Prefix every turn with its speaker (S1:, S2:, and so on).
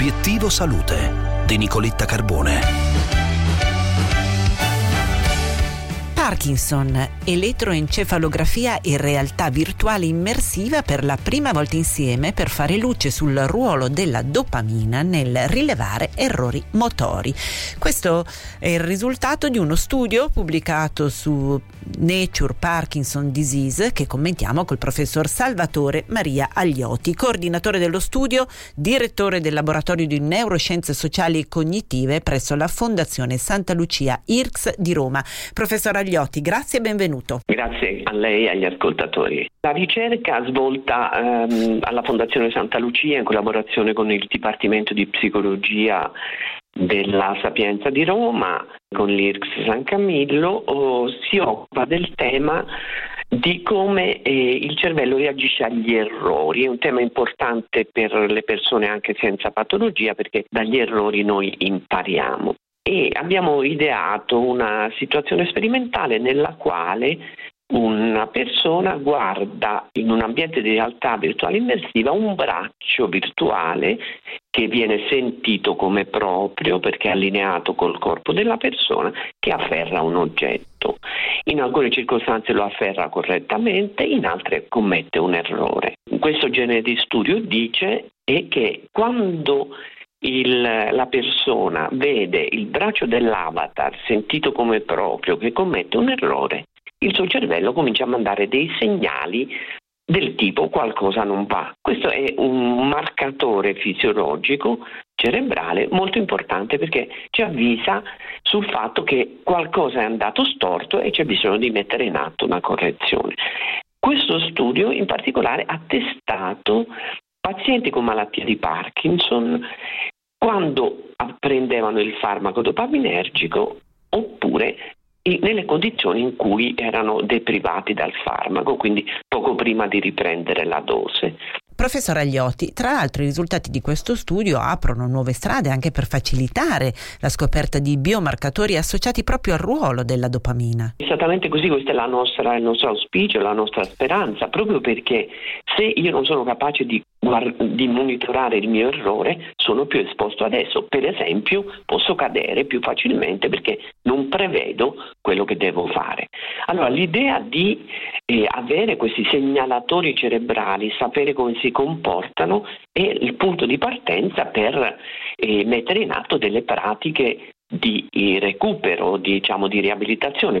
S1: Obiettivo Salute di Nicoletta Carbone.
S2: Parkinson, elettroencefalografia e realtà virtuale immersiva per la prima volta insieme per fare luce sul ruolo della dopamina nel rilevare errori motori. Questo è il risultato di uno studio pubblicato su Nature Parkinson Disease che commentiamo col professor Salvatore Maria Agliotti, coordinatore dello studio, direttore del laboratorio di neuroscienze sociali e cognitive presso la Fondazione Santa Lucia IRCS di Roma. Professor Agliotti, grazie e benvenuto.
S3: Grazie a lei e agli ascoltatori. La ricerca svolta ehm, alla Fondazione Santa Lucia in collaborazione con il Dipartimento di Psicologia della Sapienza di Roma, con l'IRCS San Camillo, si occupa del tema di come eh, il cervello reagisce agli errori. È un tema importante per le persone anche senza patologia perché dagli errori noi impariamo e abbiamo ideato una situazione sperimentale nella quale una persona guarda in un ambiente di realtà virtuale immersiva un braccio virtuale che viene sentito come proprio perché è allineato col corpo della persona che afferra un oggetto. In alcune circostanze lo afferra correttamente, in altre commette un errore. Questo genere di studio dice che quando il, la persona vede il braccio dell'avatar sentito come proprio che commette un errore, il suo cervello comincia a mandare dei segnali del tipo qualcosa non va. Questo è un marcatore fisiologico cerebrale molto importante perché ci avvisa sul fatto che qualcosa è andato storto e c'è bisogno di mettere in atto una correzione. Questo studio in particolare ha testato pazienti con malattia di Parkinson quando prendevano il farmaco dopaminergico oppure nelle condizioni in cui erano deprivati dal farmaco, quindi poco prima di riprendere la dose.
S2: Professor Agliotti, tra l'altro i risultati di questo studio aprono nuove strade anche per facilitare la scoperta di biomarcatori associati proprio al ruolo della dopamina.
S3: Esattamente così, questo è nostra, il nostro auspicio, la nostra speranza, proprio perché se io non sono capace di di monitorare il mio errore sono più esposto adesso. Per esempio posso cadere più facilmente perché non prevedo quello che devo fare. Allora l'idea di eh, avere questi segnalatori cerebrali, sapere come si comportano è il punto di partenza per eh, mettere in atto delle pratiche di recupero, diciamo, di riabilitazione.